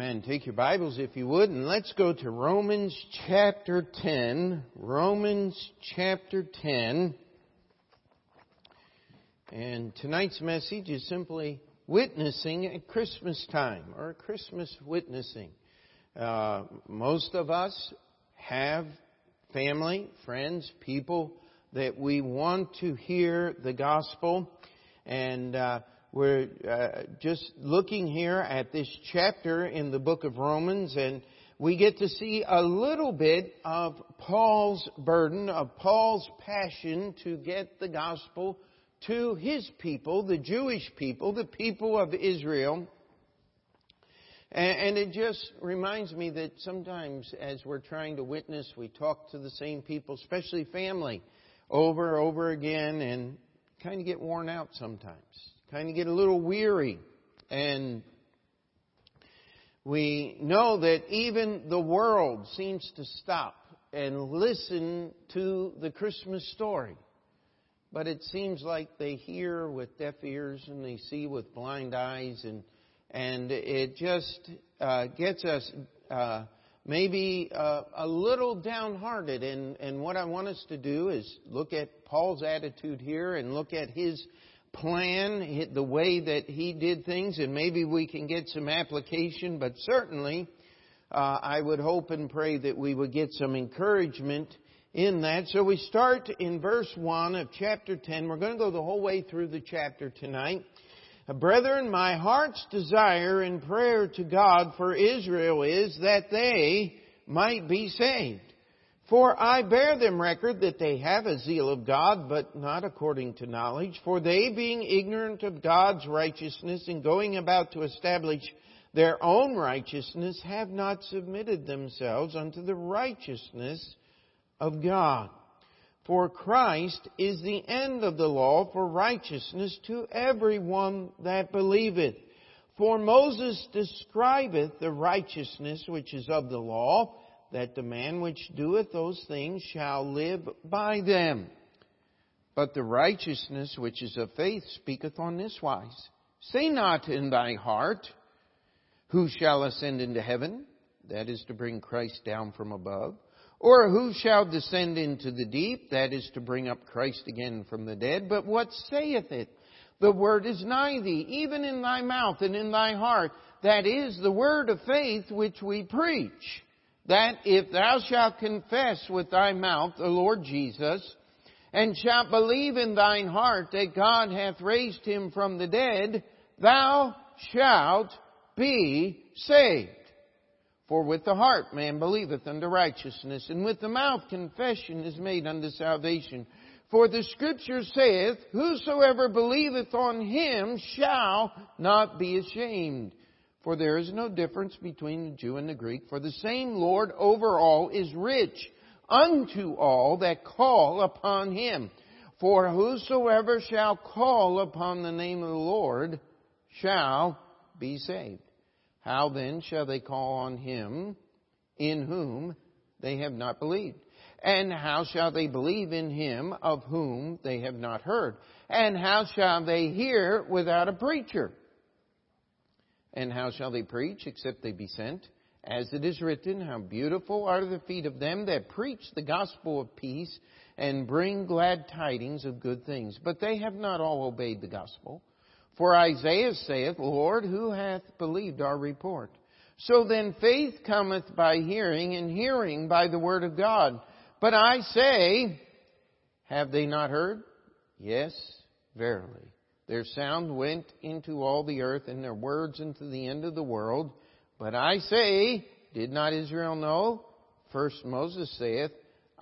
Amen. Take your Bibles if you would, and let's go to Romans chapter 10. Romans chapter 10. And tonight's message is simply witnessing at Christmas time, or Christmas witnessing. Uh, most of us have family, friends, people that we want to hear the gospel. And uh, we're uh, just looking here at this chapter in the book of Romans, and we get to see a little bit of Paul's burden, of Paul's passion to get the gospel to his people, the Jewish people, the people of Israel. And it just reminds me that sometimes as we're trying to witness, we talk to the same people, especially family, over and over again and kind of get worn out sometimes kind of get a little weary. And we know that even the world seems to stop and listen to the Christmas story. But it seems like they hear with deaf ears and they see with blind eyes, and and it just uh, gets us uh, maybe uh, a little downhearted. And and what I want us to do is look at Paul's attitude here and look at his plan, the way that he did things, and maybe we can get some application, but certainly uh, I would hope and pray that we would get some encouragement in that. So we start in verse 1 of chapter 10. We're going to go the whole way through the chapter tonight. Brethren, my heart's desire and prayer to God for Israel is that they might be saved. For I bear them record that they have a zeal of God, but not according to knowledge. For they, being ignorant of God's righteousness and going about to establish their own righteousness, have not submitted themselves unto the righteousness of God. For Christ is the end of the law for righteousness to every one that believeth. For Moses describeth the righteousness which is of the law, that the man which doeth those things shall live by them. But the righteousness which is of faith speaketh on this wise. Say not in thy heart, Who shall ascend into heaven? That is to bring Christ down from above. Or who shall descend into the deep? That is to bring up Christ again from the dead. But what saith it? The word is nigh thee, even in thy mouth and in thy heart. That is the word of faith which we preach that if thou shalt confess with thy mouth the Lord Jesus, and shalt believe in thine heart that God hath raised him from the dead, thou shalt be saved. For with the heart man believeth unto righteousness, and with the mouth confession is made unto salvation. For the scripture saith, Whosoever believeth on him shall not be ashamed. For there is no difference between the Jew and the Greek, for the same Lord over all is rich unto all that call upon him. For whosoever shall call upon the name of the Lord shall be saved. How then shall they call on him in whom they have not believed? And how shall they believe in him of whom they have not heard? And how shall they hear without a preacher? And how shall they preach except they be sent? As it is written, How beautiful are the feet of them that preach the gospel of peace and bring glad tidings of good things. But they have not all obeyed the gospel. For Isaiah saith, Lord, who hath believed our report? So then faith cometh by hearing, and hearing by the word of God. But I say, have they not heard? Yes, verily. Their sound went into all the earth, and their words into the end of the world. But I say, did not Israel know? First Moses saith,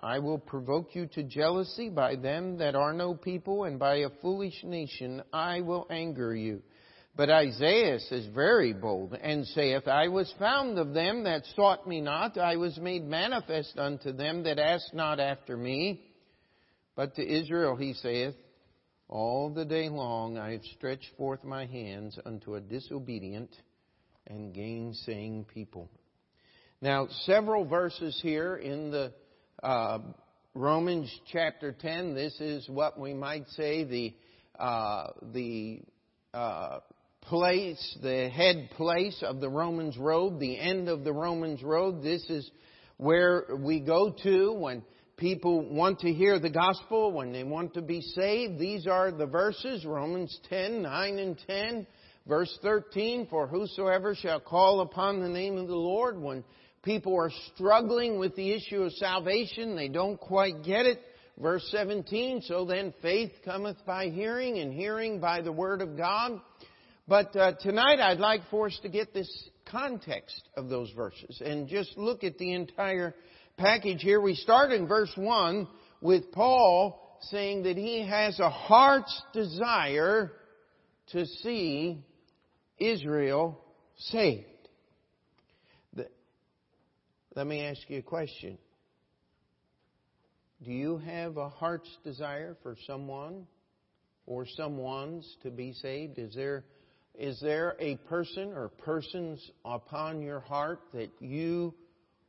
I will provoke you to jealousy by them that are no people, and by a foolish nation I will anger you. But Isaiah is very bold, and saith, I was found of them that sought me not, I was made manifest unto them that asked not after me. But to Israel he saith, all the day long I have stretched forth my hands unto a disobedient and gainsaying people. Now, several verses here in the uh, Romans chapter 10. This is what we might say the uh, the uh, place, the head place of the Romans road, the end of the Romans road. This is where we go to when people want to hear the gospel, when they want to be saved. These are the verses, Romans 10, 9 and 10. Verse 13, for whosoever shall call upon the name of the Lord, when people are struggling with the issue of salvation, they don't quite get it. Verse 17, so then faith cometh by hearing, and hearing by the word of God. But uh, tonight I'd like for us to get this context of those verses and just look at the entire package here. We start in verse 1 with Paul saying that he has a heart's desire to see Israel saved. Let me ask you a question. Do you have a heart's desire for someone or someone's to be saved? Is there, is there a person or persons upon your heart that you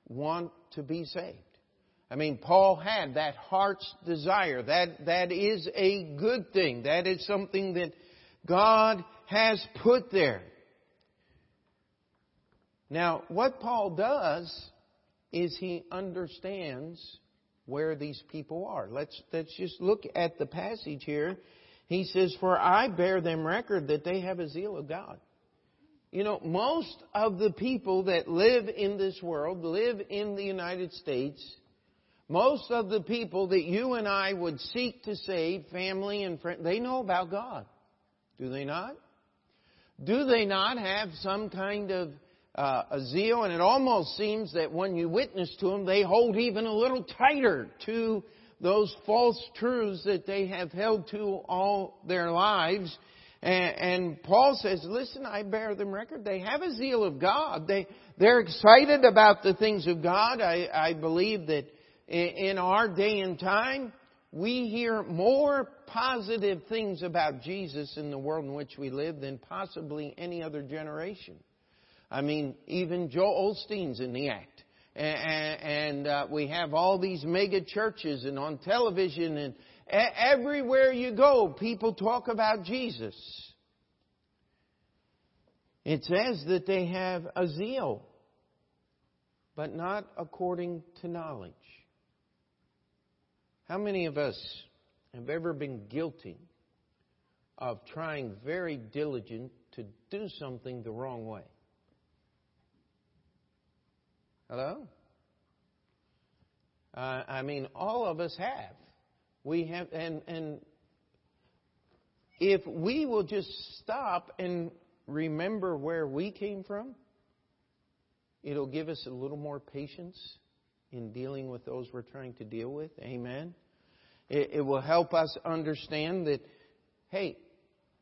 want to be saved? I mean, Paul had that heart's desire. That, that is a good thing. That is something that God has put there. Now, what Paul does is he understands where these people are. Let's, let's just look at the passage here. He says, For I bear them record that they have a zeal of God. You know, most of the people that live in this world, live in the United States, most of the people that you and I would seek to save, family and friends, they know about God. Do they not? Do they not have some kind of uh, a zeal? And it almost seems that when you witness to them, they hold even a little tighter to those false truths that they have held to all their lives. And, and Paul says, listen, I bear them record. They have a zeal of God. They, they're excited about the things of God. I, I believe that in our day and time, we hear more positive things about Jesus in the world in which we live than possibly any other generation. I mean, even Joel Osteen's in the act. And, uh, we have all these mega churches and on television and everywhere you go, people talk about Jesus. It says that they have a zeal, but not according to knowledge. How many of us have ever been guilty of trying very diligent to do something the wrong way? Hello? Uh, I mean, all of us have. We have, and, and if we will just stop and remember where we came from, it'll give us a little more patience in dealing with those we're trying to deal with. Amen. It, it will help us understand that, hey,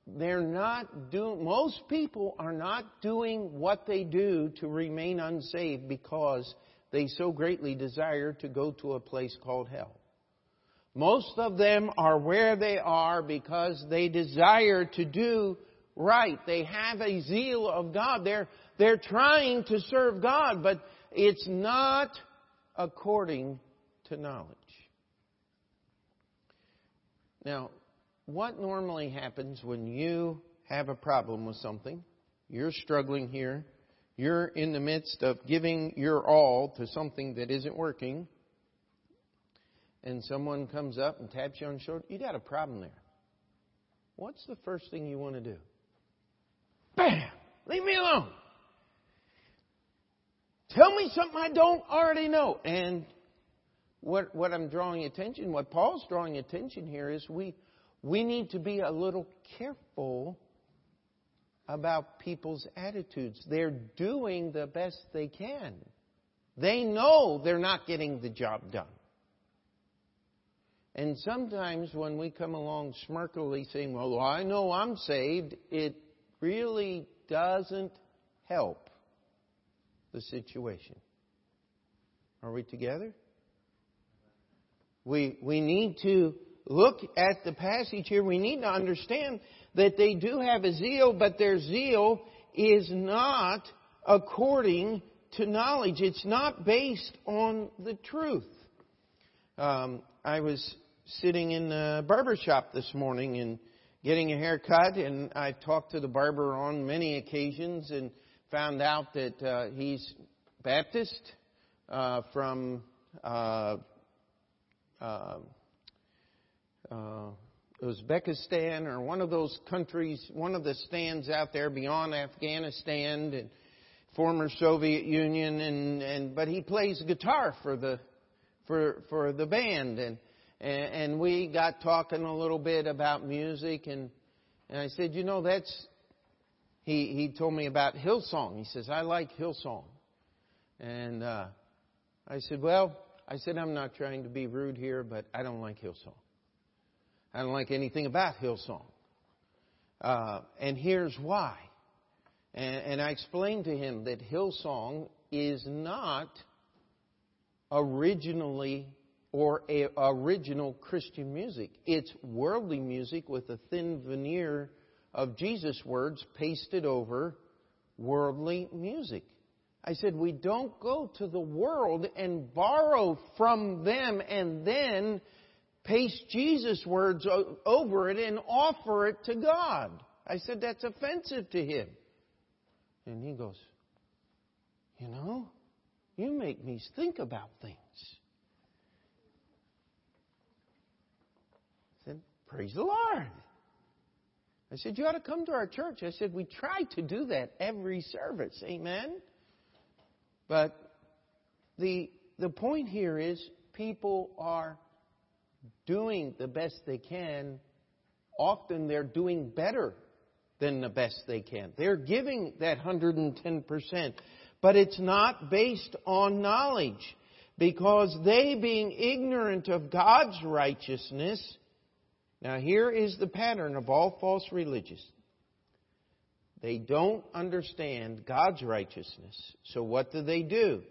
they're not doing, most people are not doing what they do to remain unsaved because they so greatly desire to go to a place called hell. Most of them are where they are because they desire to do right. They have a zeal of God. They're, they're trying to serve God, but it's not according to knowledge. Now, what normally happens when you have a problem with something? You're struggling here. You're in the midst of giving your all to something that isn't working. And someone comes up and taps you on the shoulder. You got a problem there. What's the first thing you want to do? Bam! Leave me alone. Tell me something I don't already know. And what, what I'm drawing attention, what Paul's drawing attention here is we, we need to be a little careful about people's attitudes. They're doing the best they can. They know they're not getting the job done. And sometimes when we come along smirkily saying, well, I know I'm saved, it really doesn't help the situation. Are we together? We, we need to look at the passage here. We need to understand that they do have a zeal, but their zeal is not according to knowledge. It's not based on the truth. Um, I was sitting in the barber shop this morning and getting a haircut, and I talked to the barber on many occasions and found out that uh, he's Baptist uh, from uh, uh, uh, Uzbekistan or one of those countries, one of the stands out there beyond Afghanistan and former Soviet Union, and, and but he plays guitar for the for for the band, and and we got talking a little bit about music, and and I said, you know, that's he he told me about Hillsong. He says I like Hillsong, and uh, I said, well, I said I'm not trying to be rude here, but I don't like Hillsong. I don't like anything about Hillsong. Uh, and here's why. And, and I explained to him that Hillsong is not originally or a, original Christian music. It's worldly music with a thin veneer of Jesus' words pasted over worldly music. I said, we don't go to the world and borrow from them and then paste Jesus' words over it and offer it to God. I said, that's offensive to him. And he goes, You know, you make me think about things. I said, Praise the Lord. I said, You ought to come to our church. I said, We try to do that every service. Amen? But the, the point here is people are doing the best they can. Often they're doing better than the best they can. They're giving that 110%. But it's not based on knowledge. Because they, being ignorant of God's righteousness, now here is the pattern of all false religious. They don't understand God's righteousness. So what do they do?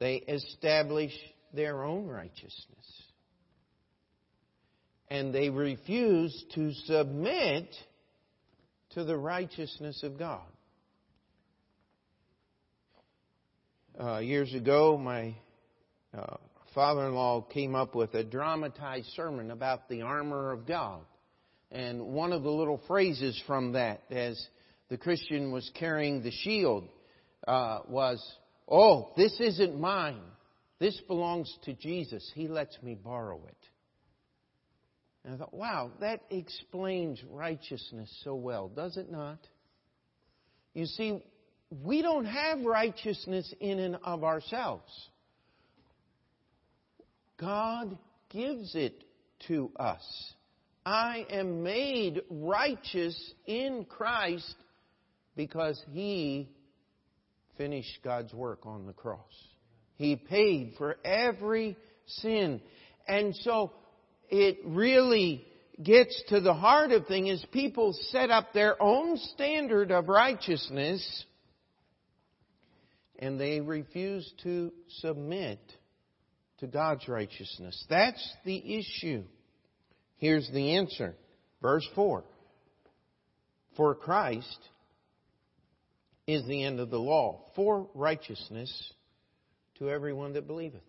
They establish their own righteousness. And they refuse to submit to the righteousness of God. Uh, years ago, my uh, father in law came up with a dramatized sermon about the armor of God. And one of the little phrases from that, as the Christian was carrying the shield, uh, was, Oh, this isn't mine. This belongs to Jesus. He lets me borrow it. And I thought, wow, that explains righteousness so well, does it not? You see, we don't have righteousness in and of ourselves. God gives it to us. I am made righteous in Christ because He finished God's work on the cross. He paid for every sin. And so it really gets to the heart of things is people set up their own standard of righteousness and they refuse to submit to God's righteousness. That's the issue. Here's the answer. Verse 4. For Christ is the end of the law, for righteousness to everyone that believeth.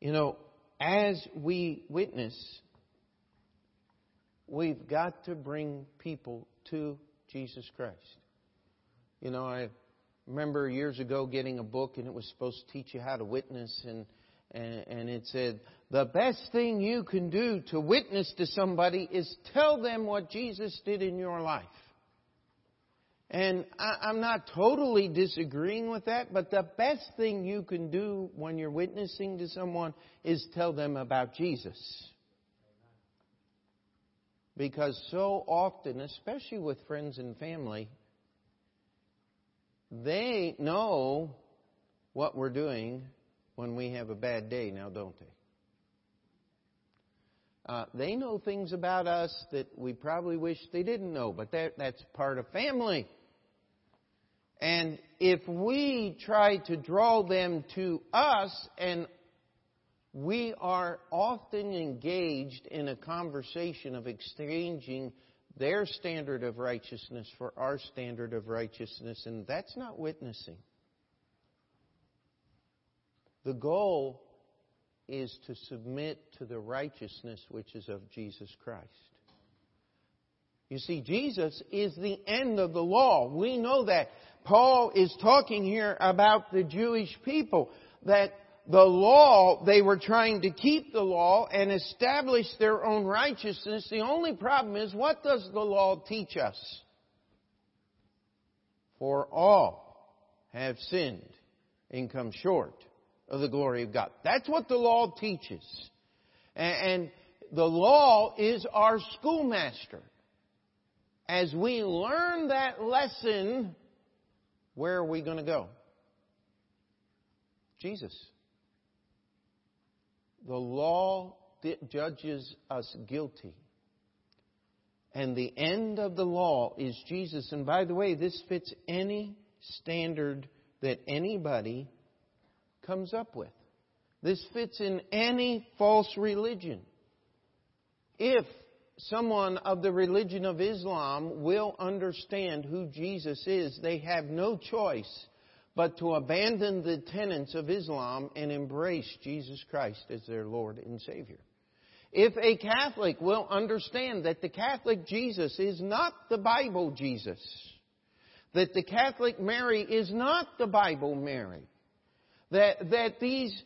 You know, as we witness, we've got to bring people to Jesus Christ. You know, I remember years ago getting a book and it was supposed to teach you how to witness and and, and it said the best thing you can do to witness to somebody is tell them what Jesus did in your life. And I, am not totally disagreeing with that, but the best thing you can do when you're witnessing to someone is tell them about Jesus. Because so often, especially with friends and family, they know what we're doing when we have a bad day now, don't they? Uh, they know things about us that we probably wish they didn't know, but that, that's part of family. And if we try to draw them to us and we are often engaged in a conversation of exchanging their standard of righteousness for our standard of righteousness, and that's not witnessing. The goal is to submit to the righteousness which is of Jesus Christ. You see, Jesus is the end of the law. We know that. Paul is talking here about the Jewish people, that the law, they were trying to keep the law and establish their own righteousness. The only problem is, what does the law teach us? For all have sinned and come short of the glory of God. That's what the law teaches. And the law is our schoolmaster. As we learn that lesson, where are we going to go? Jesus. The law judges us guilty. And the end of the law is Jesus. And by the way, this fits any standard that anybody comes up with. This fits in any false religion. If someone of the religion of Islam will understand who Jesus is, they have no choice but to abandon the tenets of Islam and embrace Jesus Christ as their Lord and Savior. If a Catholic will understand that the Catholic Jesus is not the Bible Jesus, that the Catholic Mary is not the Bible Mary, that, that these,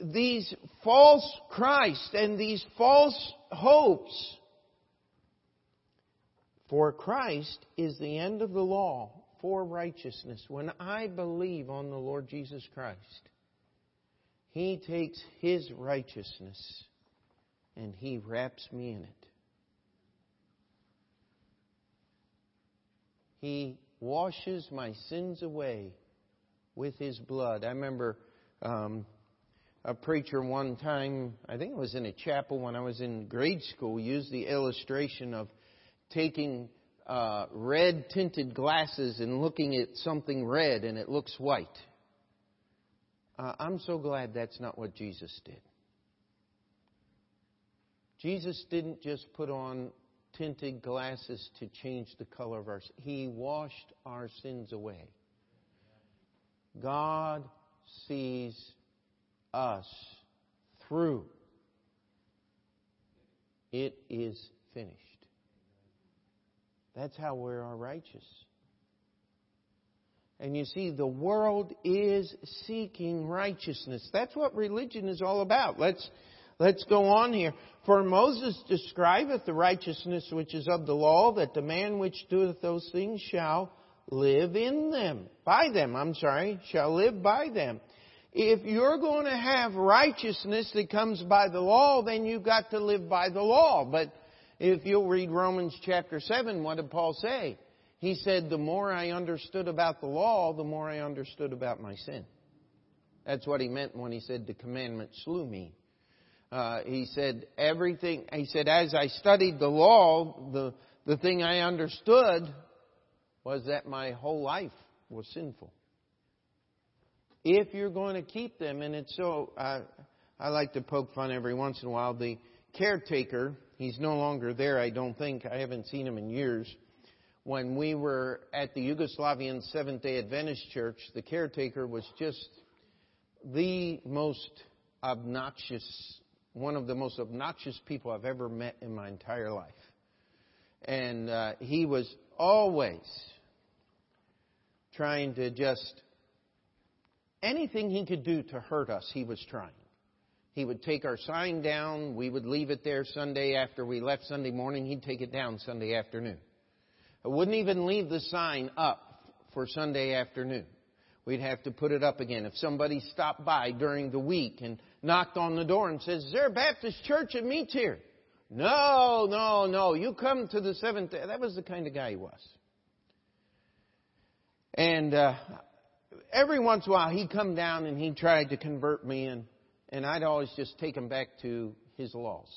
these false Christ and these false hopes for Christ is the end of the law for righteousness. When I believe on the Lord Jesus Christ, He takes His righteousness and He wraps me in it. He washes my sins away with His blood. I remember um, a preacher one time, I think it was in a chapel when I was in grade school, used the illustration of taking uh, red tinted glasses and looking at something red and it looks white. Uh, I'm so glad that's not what Jesus did. Jesus didn't just put on tinted glasses to change the color of our He washed our sins away. God sees us through. It is finished. That's how we are righteous. And you see, the world is seeking righteousness. That's what religion is all about. Let's, let's go on here. For Moses describeth the righteousness which is of the law, that the man which doeth those things shall live in them. By them, I'm sorry, shall live by them. If you're going to have righteousness that comes by the law, then you've got to live by the law. But if you'll read Romans chapter 7, what did Paul say? He said, The more I understood about the law, the more I understood about my sin. That's what he meant when he said, The commandment slew me. Uh, he said, Everything, he said, as I studied the law, the, the thing I understood was that my whole life was sinful. If you're going to keep them, and it's so, uh, I like to poke fun every once in a while, the caretaker He's no longer there, I don't think. I haven't seen him in years. When we were at the Yugoslavian Seventh day Adventist Church, the caretaker was just the most obnoxious, one of the most obnoxious people I've ever met in my entire life. And uh, he was always trying to just, anything he could do to hurt us, he was trying. He would take our sign down. We would leave it there Sunday after we left Sunday morning. He'd take it down Sunday afternoon. I wouldn't even leave the sign up for Sunday afternoon. We'd have to put it up again. If somebody stopped by during the week and knocked on the door and says, Is there a Baptist church that meets here? No, no, no. You come to the seventh day. That was the kind of guy he was. And uh, every once in a while he'd come down and he tried to convert me and and I'd always just take him back to his laws.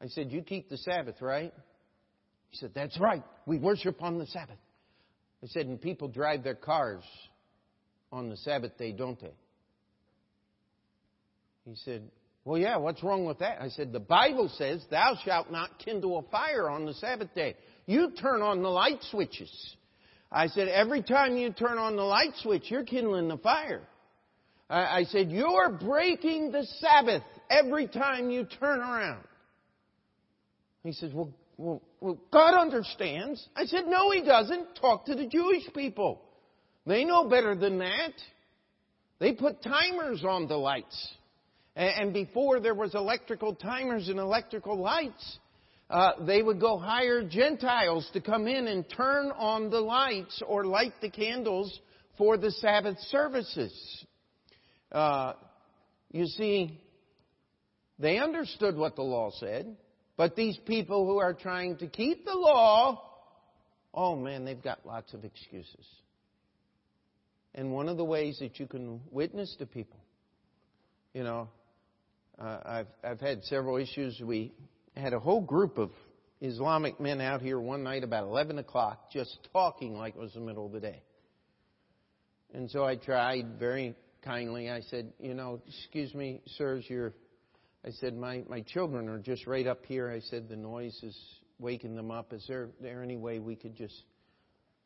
I said, You keep the Sabbath, right? He said, That's right. We worship on the Sabbath. I said, And people drive their cars on the Sabbath day, don't they? He said, Well, yeah, what's wrong with that? I said, The Bible says, Thou shalt not kindle a fire on the Sabbath day. You turn on the light switches. I said, Every time you turn on the light switch, you're kindling the fire. I said, You're breaking the Sabbath every time you turn around. He says, Well, well, well, God understands. I said, no, He doesn't. Talk to the Jewish people. They know better than that. They put timers on the lights. And before there was electrical timers and electrical lights, uh, they would go hire Gentiles to come in and turn on the lights or light the candles for the Sabbath services. Uh, you see, they understood what the law said, but these people who are trying to keep the law, oh man, they've got lots of excuses. And one of the ways that you can witness to people, you know, uh, I've I've had several issues. We had a whole group of Islamic men out here one night about 11 o'clock, just talking like it was the middle of the day. And so I tried very kindly. I said, you know, excuse me, sirs, you're. I said, my my children are just right up here. I said, the noise is waking them up. Is there there any way we could just?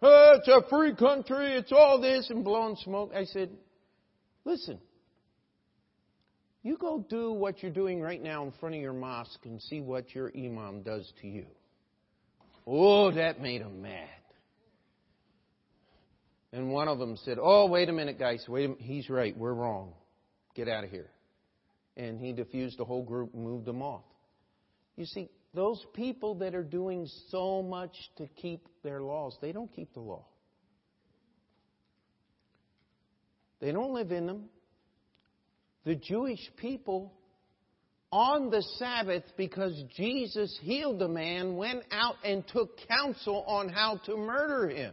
Oh, it's a free country. It's all this and blowing smoke. I said, listen. You go do what you're doing right now in front of your mosque and see what your imam does to you. Oh, that made him mad. And one of them said, Oh, wait a minute, guys. Wait a minute. He's right. We're wrong. Get out of here. And he diffused the whole group and moved them off. You see, those people that are doing so much to keep their laws, they don't keep the law. They don't live in them the Jewish people on the Sabbath because Jesus healed a man, went out and took counsel on how to murder him.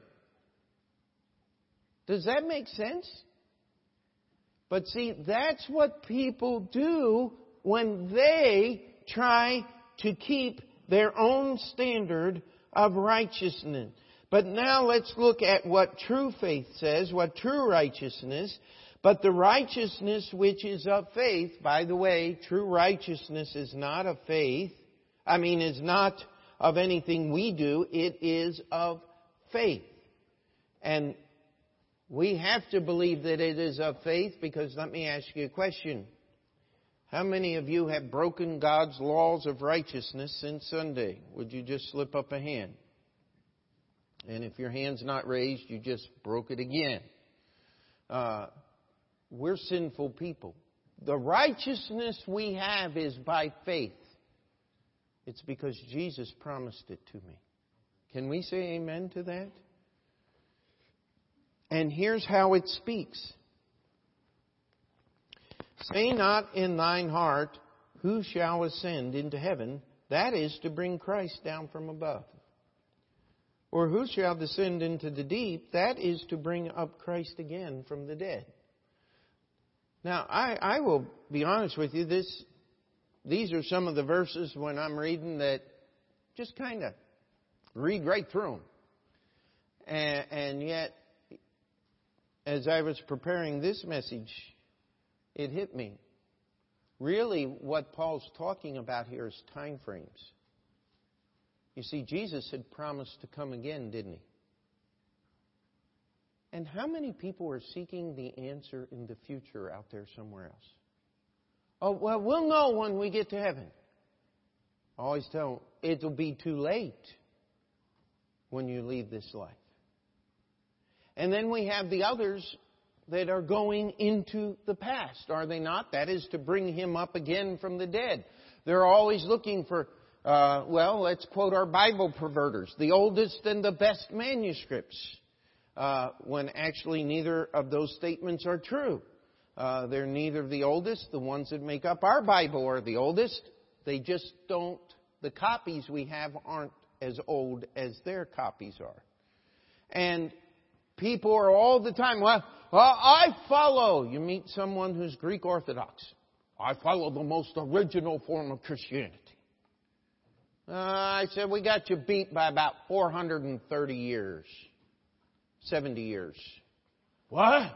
Does that make sense? But see, that's what people do when they try to keep their own standard of righteousness. But now let's look at what true faith says, what true righteousness but the righteousness which is of faith, by the way, true righteousness is not of faith. I mean, is not of anything we do. It is of faith. And we have to believe that it is of faith because let me ask you a question. How many of you have broken God's laws of righteousness since Sunday? Would you just slip up a hand? And if your hand's not raised, you just broke it again. Uh, we're sinful people. The righteousness we have is by faith. It's because Jesus promised it to me. Can we say amen to that? And here's how it speaks Say not in thine heart, Who shall ascend into heaven? That is to bring Christ down from above. Or who shall descend into the deep? That is to bring up Christ again from the dead. Now, I, I will be honest with you. This, these are some of the verses when I'm reading that just kind of read right through them. And, and yet, as I was preparing this message, it hit me. Really, what Paul's talking about here is time frames. You see, Jesus had promised to come again, didn't he? And how many people are seeking the answer in the future out there somewhere else? Oh, well, we'll know when we get to heaven. I always tell them, it'll be too late when you leave this life. And then we have the others that are going into the past, are they not? That is to bring him up again from the dead. They're always looking for, uh, well, let's quote our Bible perverters, the oldest and the best manuscripts uh, when actually neither of those statements are true. Uh, they're neither the oldest, the ones that make up our Bible are the oldest. They just don't, the copies we have aren't as old as their copies are. And people are all the time, well, I follow. You meet someone who's Greek Orthodox. I follow the most original form of Christianity. Uh, I said, we got you beat by about 430 years. 70 years. What?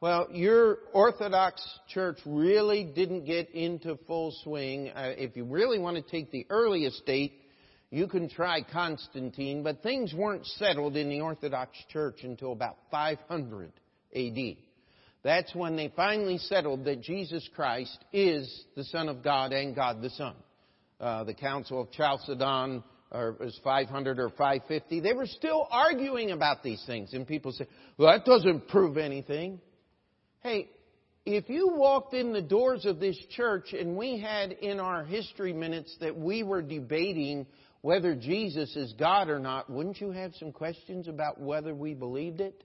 Well, your Orthodox church really didn't get into full swing. Uh, if you really want to take the earliest date, you can try Constantine, but things weren't settled in the Orthodox Church until about 500 AD. That's when they finally settled that Jesus Christ is the Son of God and God the Son. Uh, the Council of Chalcedon or was 500 or 550, they were still arguing about these things. And people say, well, that doesn't prove anything. Hey, if you walked in the doors of this church and we had in our history minutes that we were debating whether Jesus is God or not, wouldn't you have some questions about whether we believed it?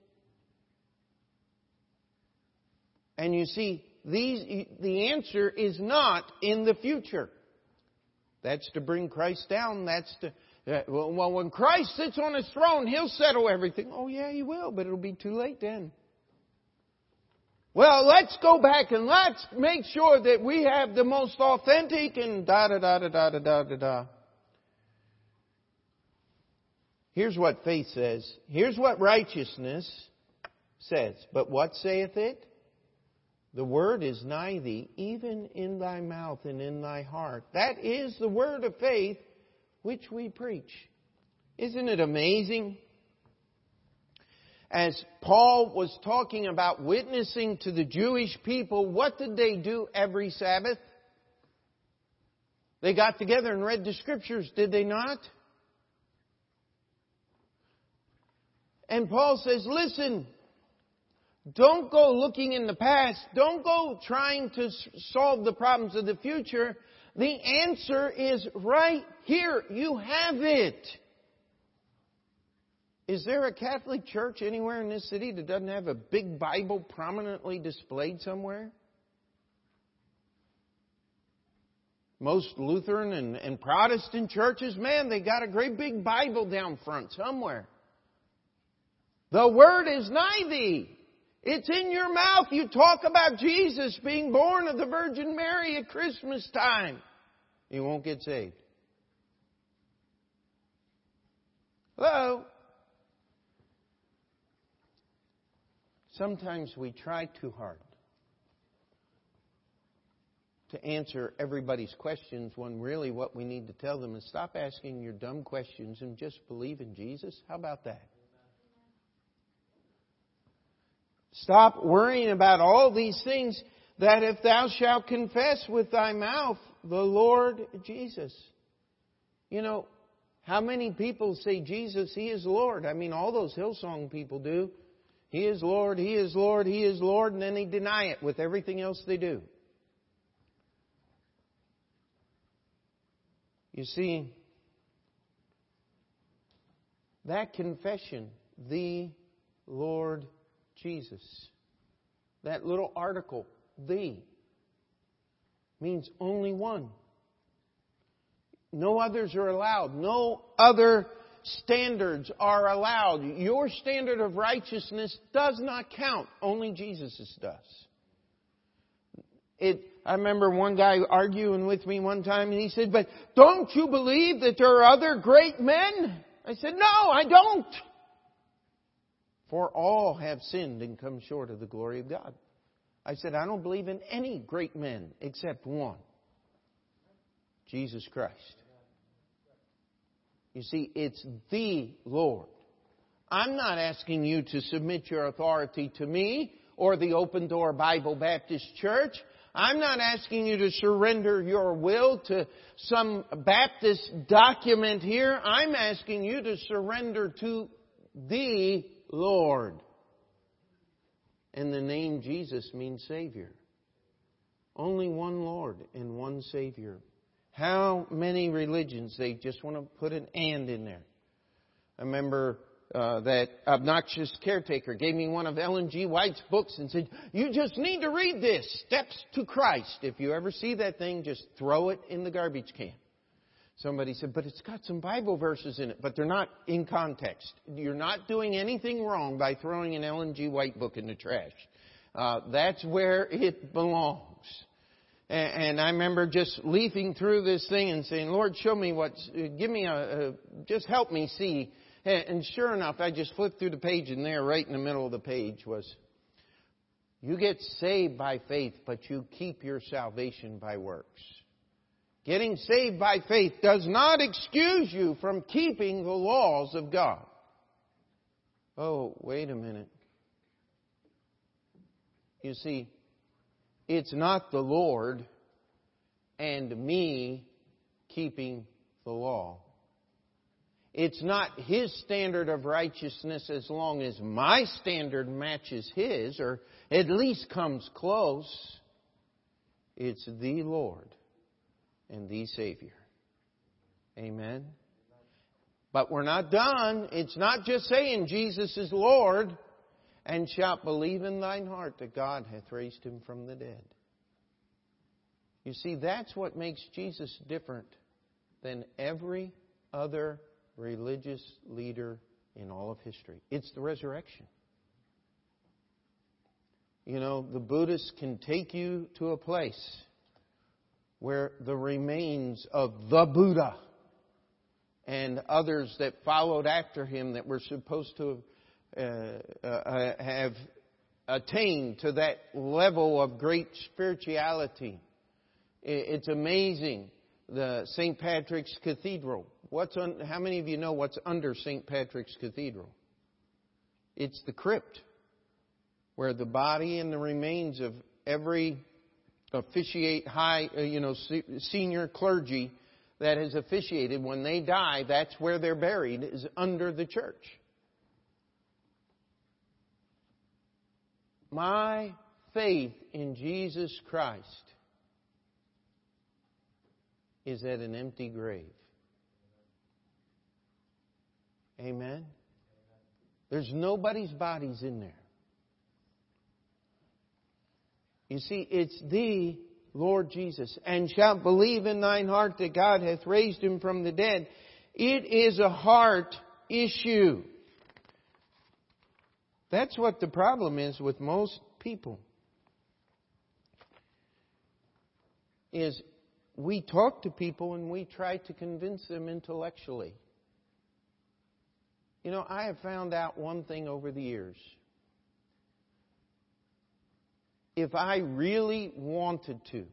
And you see, these, the answer is not in the future. That's to bring Christ down. That's to, uh, well, when Christ sits on his throne, he'll settle everything. Oh, yeah, he will, but it'll be too late then. Well, let's go back and let's make sure that we have the most authentic and da da da da da da da da. Here's what faith says. Here's what righteousness says. But what saith it? The word is nigh thee, even in thy mouth and in thy heart. That is the word of faith which we preach. Isn't it amazing? As Paul was talking about witnessing to the Jewish people, what did they do every Sabbath? They got together and read the scriptures, did they not? And Paul says, listen, don't go looking in the past. Don't go trying to solve the problems of the future. The answer is right here. You have it. Is there a Catholic church anywhere in this city that doesn't have a big Bible prominently displayed somewhere? Most Lutheran and, and Protestant churches, man, they got a great big Bible down front somewhere. The Word is nigh thee. It's in your mouth. You talk about Jesus being born of the Virgin Mary at Christmas time. You won't get saved. Hello? Sometimes we try too hard to answer everybody's questions when really what we need to tell them is stop asking your dumb questions and just believe in Jesus. How about that? Stop worrying about all these things that if thou shalt confess with thy mouth the Lord Jesus. You know, how many people say Jesus, He is Lord? I mean, all those Hillsong people do. He is Lord, He is Lord, He is Lord, and then they deny it with everything else they do. You see, that confession, the Lord Jesus. That little article, the, means only one. No others are allowed. No other standards are allowed. Your standard of righteousness does not count. Only Jesus' does. It, I remember one guy arguing with me one time and he said, but don't you believe that there are other great men? I said, no, I don't. For all have sinned and come short of the glory of God. I said, I don't believe in any great men except one Jesus Christ. You see, it's the Lord. I'm not asking you to submit your authority to me or the Open Door Bible Baptist Church. I'm not asking you to surrender your will to some Baptist document here. I'm asking you to surrender to the Lord. And the name Jesus means Savior. Only one Lord and one Savior. How many religions, they just want to put an and in there. I remember uh, that obnoxious caretaker gave me one of Ellen G. White's books and said, You just need to read this Steps to Christ. If you ever see that thing, just throw it in the garbage can. Somebody said, but it's got some Bible verses in it, but they're not in context. You're not doing anything wrong by throwing an Ellen G. White book in the trash. Uh, that's where it belongs. And, and, I remember just leafing through this thing and saying, Lord, show me what's, give me a, a just help me see. And, and sure enough, I just flipped through the page and there, right in the middle of the page was, you get saved by faith, but you keep your salvation by works. Getting saved by faith does not excuse you from keeping the laws of God. Oh, wait a minute. You see, it's not the Lord and me keeping the law. It's not his standard of righteousness as long as my standard matches his, or at least comes close. It's the Lord and the Savior. Amen. But we're not done. It's not just saying Jesus is Lord and shalt believe in thine heart that God hath raised him from the dead. You see, that's what makes Jesus different than every other religious leader in all of history. It's the resurrection. You know, the Buddhists can take you to a place where the remains of the Buddha and others that followed after him that were supposed to uh, uh, have attained to that level of great spirituality. It's amazing. The St. Patrick's Cathedral. What's on, how many of you know what's under St. Patrick's Cathedral? It's the crypt where the body and the remains of every officiate high, uh, you know, senior clergy that has officiated, when they die, that's where they're buried, is under the church. My faith in Jesus Christ is at an empty grave. Amen? There's nobody's bodies in there. You see, it's the Lord Jesus, and shalt believe in thine heart that God hath raised him from the dead. It is a heart issue. That's what the problem is with most people. Is we talk to people and we try to convince them intellectually. You know, I have found out one thing over the years. If I really wanted to,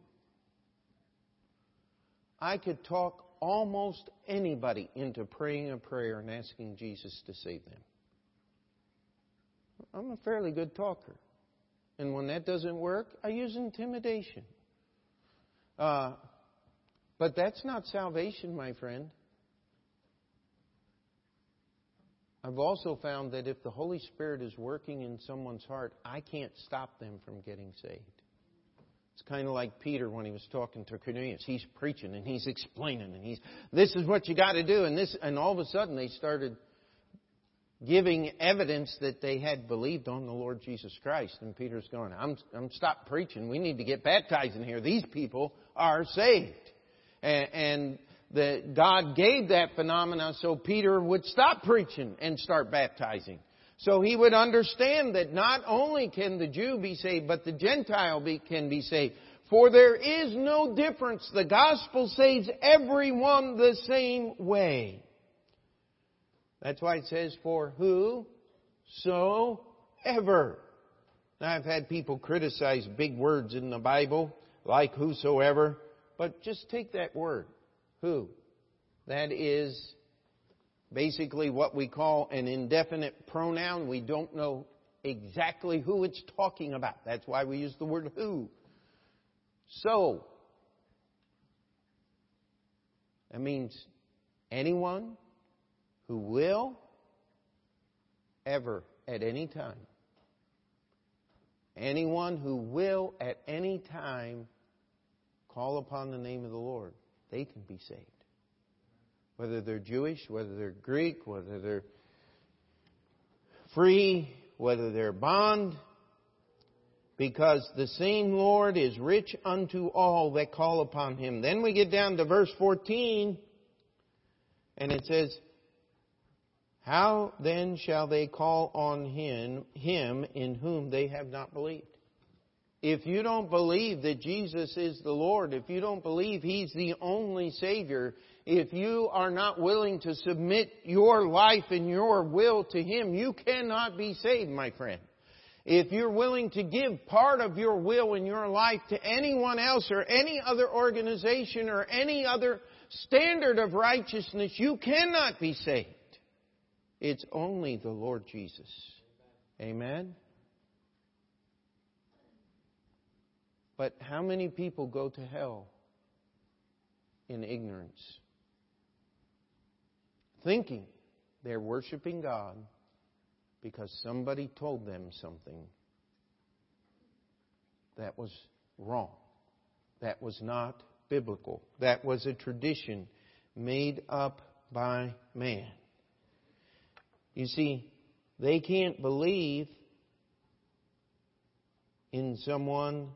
I could talk almost anybody into praying a prayer and asking Jesus to save them. I'm a fairly good talker. And when that doesn't work, I use intimidation. Uh, but that's not salvation, my friend. I've also found that if the Holy Spirit is working in someone's heart, I can't stop them from getting saved. It's kind of like Peter when he was talking to Cornelius. He's preaching and he's explaining and he's, this is what you got to do. And this, and all of a sudden they started giving evidence that they had believed on the Lord Jesus Christ. And Peter's going, I'm, I'm stop preaching. We need to get baptized in here. These people are saved. And, and the, God gave that phenomena so Peter would stop preaching and start baptizing. So he would understand that not only can the Jew be saved, but the Gentile be, can be saved. For there is no difference. The gospel saves everyone the same way. That's why it says, for who? So ever. Now I've had people criticize big words in the Bible, like whosoever, but just take that word. Who? That is basically what we call an indefinite pronoun. We don't know exactly who it's talking about. That's why we use the word who. So, that means anyone who will ever at any time. Anyone who will at any time call upon the name of the Lord, they can be saved whether they're Jewish, whether they're Greek, whether they're free, whether they're bond, because the same Lord is rich unto all that call upon him. Then we get down to verse 14, and it says, How then shall they call on him, him in whom they have not believed? If you don't believe that Jesus is the Lord, if you don't believe He's the only Savior, if you are not willing to submit your life and your will to Him, you cannot be saved, my friend. If you're willing to give part of your will and your life to anyone else or any other organization or any other standard of righteousness, you cannot be saved. It's only the Lord Jesus. Amen? But how many people go to hell in ignorance? thinking they're worshiping God because somebody told them something that was wrong. That was not biblical. That was a tradition made up by man. You see, they can't believe in someone.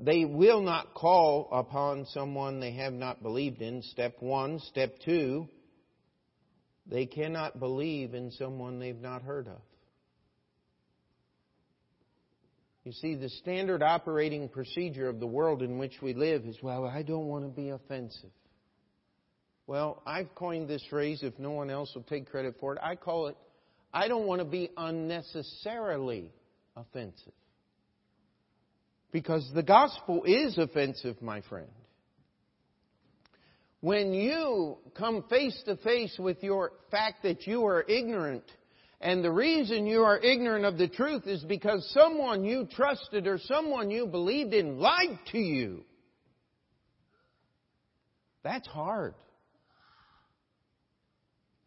They will not call upon someone they have not believed in. Step one. Step two. They cannot believe in someone they've not heard of. You see, the standard operating procedure of the world in which we live is, well, I don't want to be offensive. Well, I've coined this phrase, if no one else will take credit for it. I call it, I don't want to be unnecessarily offensive. Because the gospel is offensive, my friend. When you come face to face with your fact that you are ignorant and the reason you are ignorant of the truth is because someone you trusted or someone you believed in lied to you. That's hard.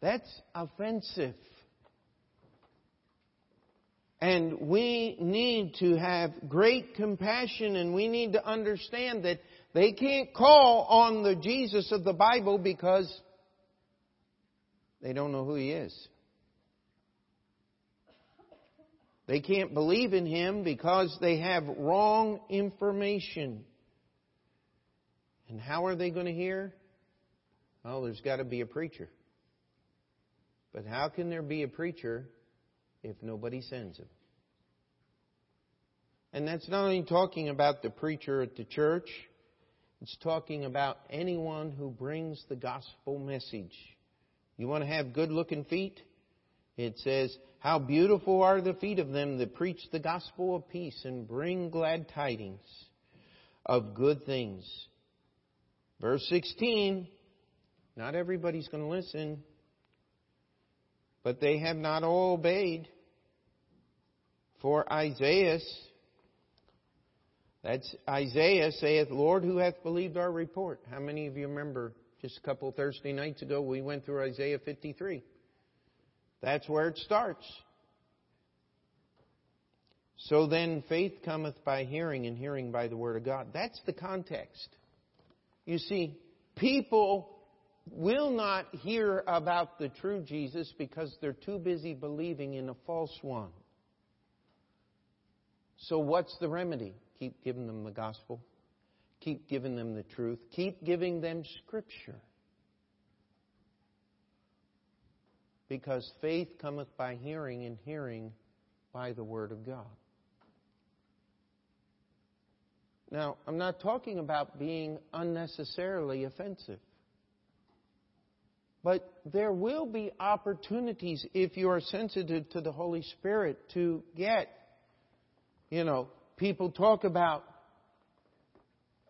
That's offensive. And we need to have great compassion and we need to understand that they can't call on the Jesus of the Bible because they don't know who he is. They can't believe in Him because they have wrong information. And how are they going to hear? Well, there's got to be a preacher. But how can there be a preacher if nobody sends him? And that's not only talking about the preacher at the church, it's talking about anyone who brings the gospel message. You want to have good looking feet? It says, how beautiful are the feet of them that preach the gospel of peace and bring glad tidings of good things. Verse 16, not everybody's going to listen, but they have not all obeyed. For Isaiah, that's Isaiah saith, Lord, who hath believed our report? How many of you remember just a couple Thursday nights ago we went through Isaiah 53? That's where it starts. So then faith cometh by hearing, and hearing by the Word of God. That's the context. You see, people will not hear about the true Jesus because they're too busy believing in a false one. So, what's the remedy? Keep giving them the gospel. Keep giving them the truth. Keep giving them Scripture. because faith cometh by hearing, and hearing by the Word of God. Now, I'm not talking about being unnecessarily offensive. But there will be opportunities if you are sensitive to the Holy Spirit to get, you know, people talk about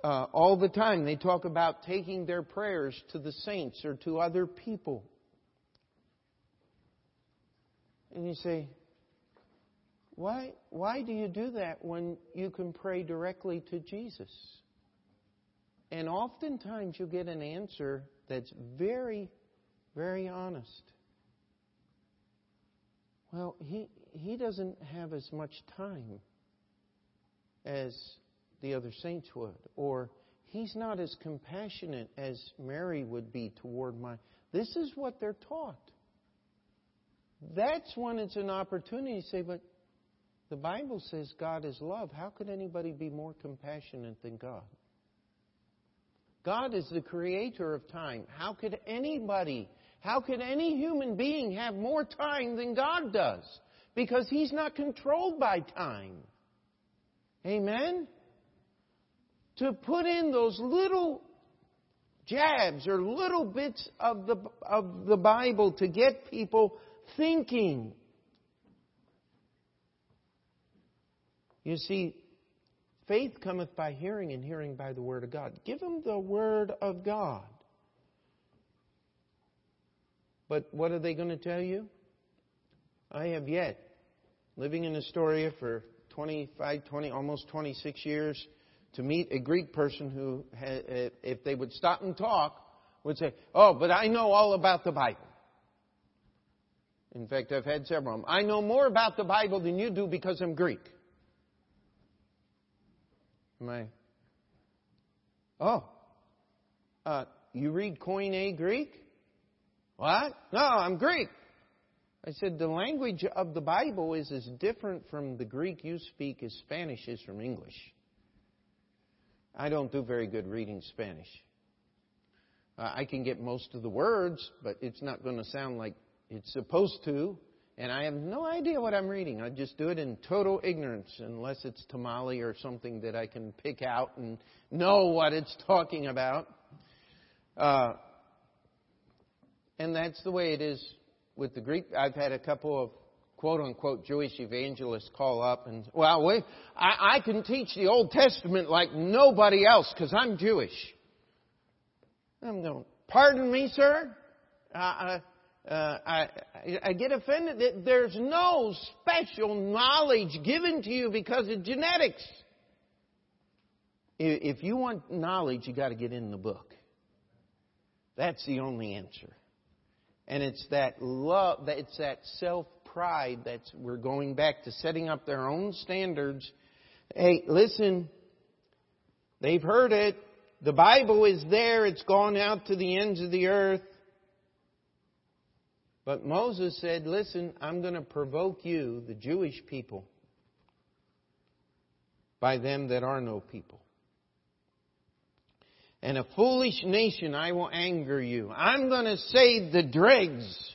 uh, all the time, they talk about taking their prayers to the saints or to other people. And you say, why, why do you do that when you can pray directly to Jesus? And oftentimes you get an answer that's very, very honest. Well, he, he doesn't have as much time as the other saints would, or he's not as compassionate as Mary would be toward my. This is what they're taught. That's when it's an opportunity to say, but the Bible says God is love. How could anybody be more compassionate than God? God is the creator of time. How could anybody, how could any human being have more time than God does? Because He's not controlled by time. Amen? To put in those little jabs or little bits of the, of the Bible to get people thinking. You see, faith cometh by hearing, and hearing by the Word of God. Give them the Word of God. But what are they going to tell you? I have yet, living in Astoria for 25, 20, almost 26 years, to meet a Greek person who, if they would stop and talk, would say, Oh, but I know all about the Bible. In fact, I've had several of them. I know more about the Bible than you do because I'm Greek. Am I? Oh, uh, you read Koine Greek? What? No, I'm Greek. I said, the language of the Bible is as different from the Greek you speak as Spanish is from English. I don't do very good reading Spanish. Uh, I can get most of the words, but it's not going to sound like it's supposed to. And I have no idea what I'm reading. I just do it in total ignorance, unless it's tamale or something that I can pick out and know what it's talking about. Uh, and that's the way it is with the Greek. I've had a couple of quote unquote Jewish evangelists call up and, well, wait, I, I can teach the Old Testament like nobody else because I'm Jewish. I'm going, pardon me, sir? Uh, uh, I, I get offended that there's no special knowledge given to you because of genetics. If you want knowledge, you got to get in the book. That's the only answer. And it's that love, it's that self pride that's, we're going back to setting up their own standards. Hey, listen, they've heard it. The Bible is there. It's gone out to the ends of the earth. But Moses said, listen, I'm going to provoke you, the Jewish people, by them that are no people and a foolish nation I will anger you. I'm going to save the dregs.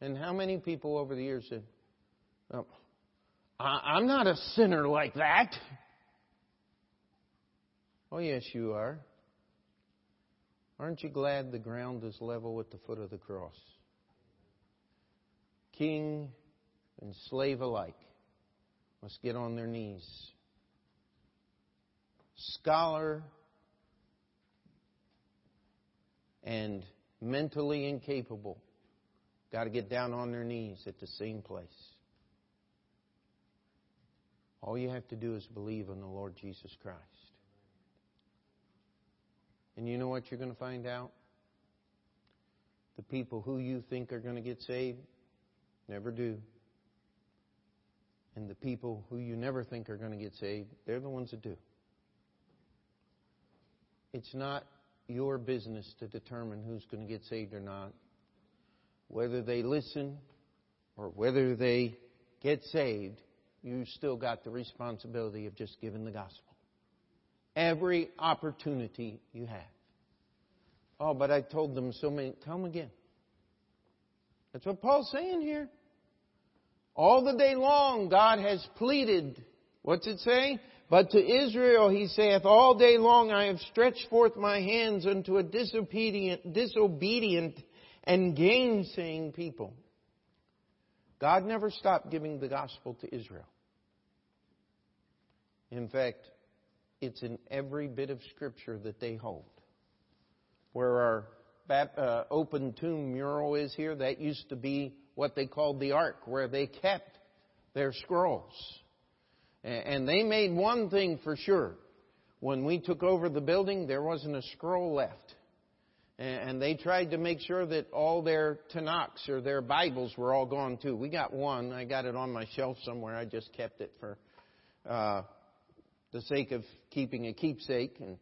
And how many people over the years said, oh, I'm not a sinner like that. Oh, yes, you are. Aren't you glad the ground is level at the foot of the cross? King and slave alike must get on their knees scholar and mentally incapable got to get down on their knees at the same place. All you have to do is believe in the Lord Jesus Christ. And you know what you're going to find out? The people who you think are going to get saved never do. And the people who you never think are going to get saved, they're the ones that do. It's not your business to determine who's going to get saved or not. Whether they listen or whether they get saved, you still got the responsibility of just giving the gospel. Every opportunity you have. Oh, but I told them so many. Tell them again. That's what Paul's saying here. All the day long, God has pleaded. What's it say? But to Israel he saith, All day long I have stretched forth my hands unto a disobedient, disobedient and gainsaying people. God never stopped giving the gospel to Israel. In fact, it's in every bit of scripture that they hold. Where our uh, open tomb mural is here, that used to be what they called the ark, where they kept their scrolls. And they made one thing for sure. When we took over the building, there wasn't a scroll left. And they tried to make sure that all their Tanakhs or their Bibles were all gone too. We got one. I got it on my shelf somewhere. I just kept it for uh, the sake of keeping a keepsake. And,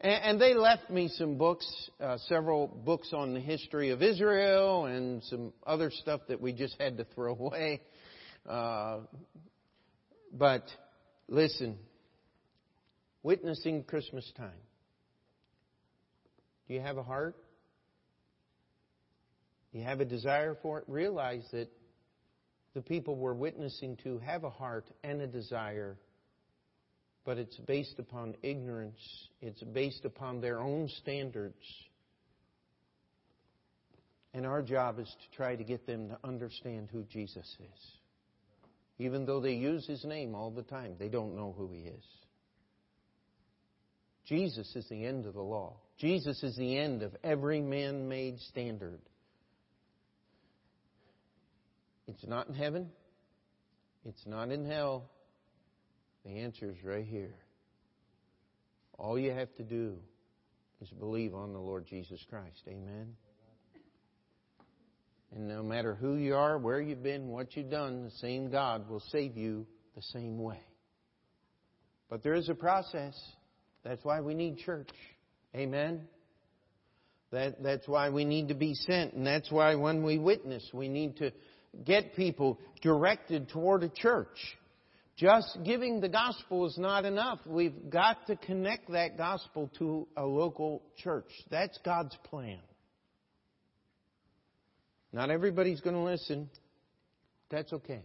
and they left me some books, uh, several books on the history of Israel and some other stuff that we just had to throw away. Uh, but Listen, witnessing Christmas time. Do you have a heart? Do you have a desire for it? Realize that the people we're witnessing to have a heart and a desire, but it's based upon ignorance. It's based upon their own standards. And our job is to try to get them to understand who Jesus is. Even though they use his name all the time, they don't know who he is. Jesus is the end of the law. Jesus is the end of every man made standard. It's not in heaven. It's not in hell. The answer is right here. All you have to do is believe on the Lord Jesus Christ. Amen. And no matter who you are, where you've been, what you've done, the same God will save you the same way. But there is a process. That's why we need church. Amen. That, that's why we need to be sent. And that's why when we witness, we need to get people directed toward a church. Just giving the gospel is not enough. We've got to connect that gospel to a local church. That's God's plan. Not everybody's going to listen. That's okay.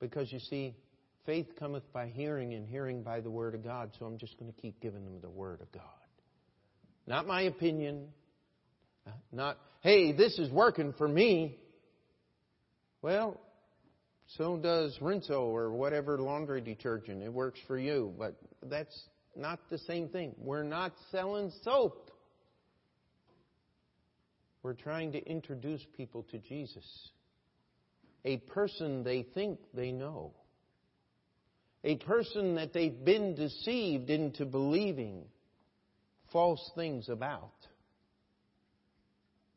Because you see, faith cometh by hearing, and hearing by the Word of God. So I'm just going to keep giving them the Word of God. Not my opinion. Uh, not, hey, this is working for me. Well, so does Rinso or whatever laundry detergent. It works for you, but that's not the same thing. We're not selling soap. We're trying to introduce people to Jesus, a person they think they know, a person that they've been deceived into believing false things about.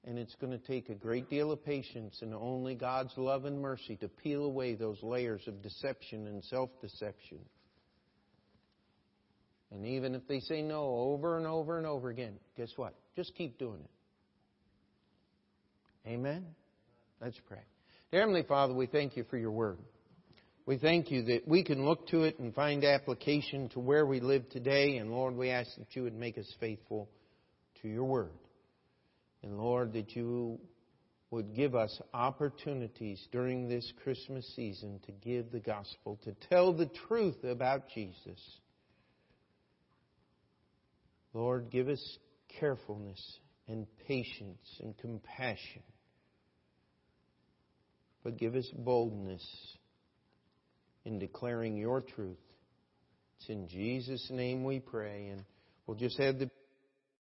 And it's going to take a great deal of patience and only God's love and mercy to peel away those layers of deception and self deception. And even if they say no over and over and over again, guess what? Just keep doing it. Amen? Let's pray. Dear Heavenly Father, we thank you for your word. We thank you that we can look to it and find application to where we live today. And Lord, we ask that you would make us faithful to your word. And Lord, that you would give us opportunities during this Christmas season to give the gospel, to tell the truth about Jesus. Lord, give us carefulness and patience and compassion. But give us boldness in declaring your truth. It's in Jesus' name we pray. And we'll just have the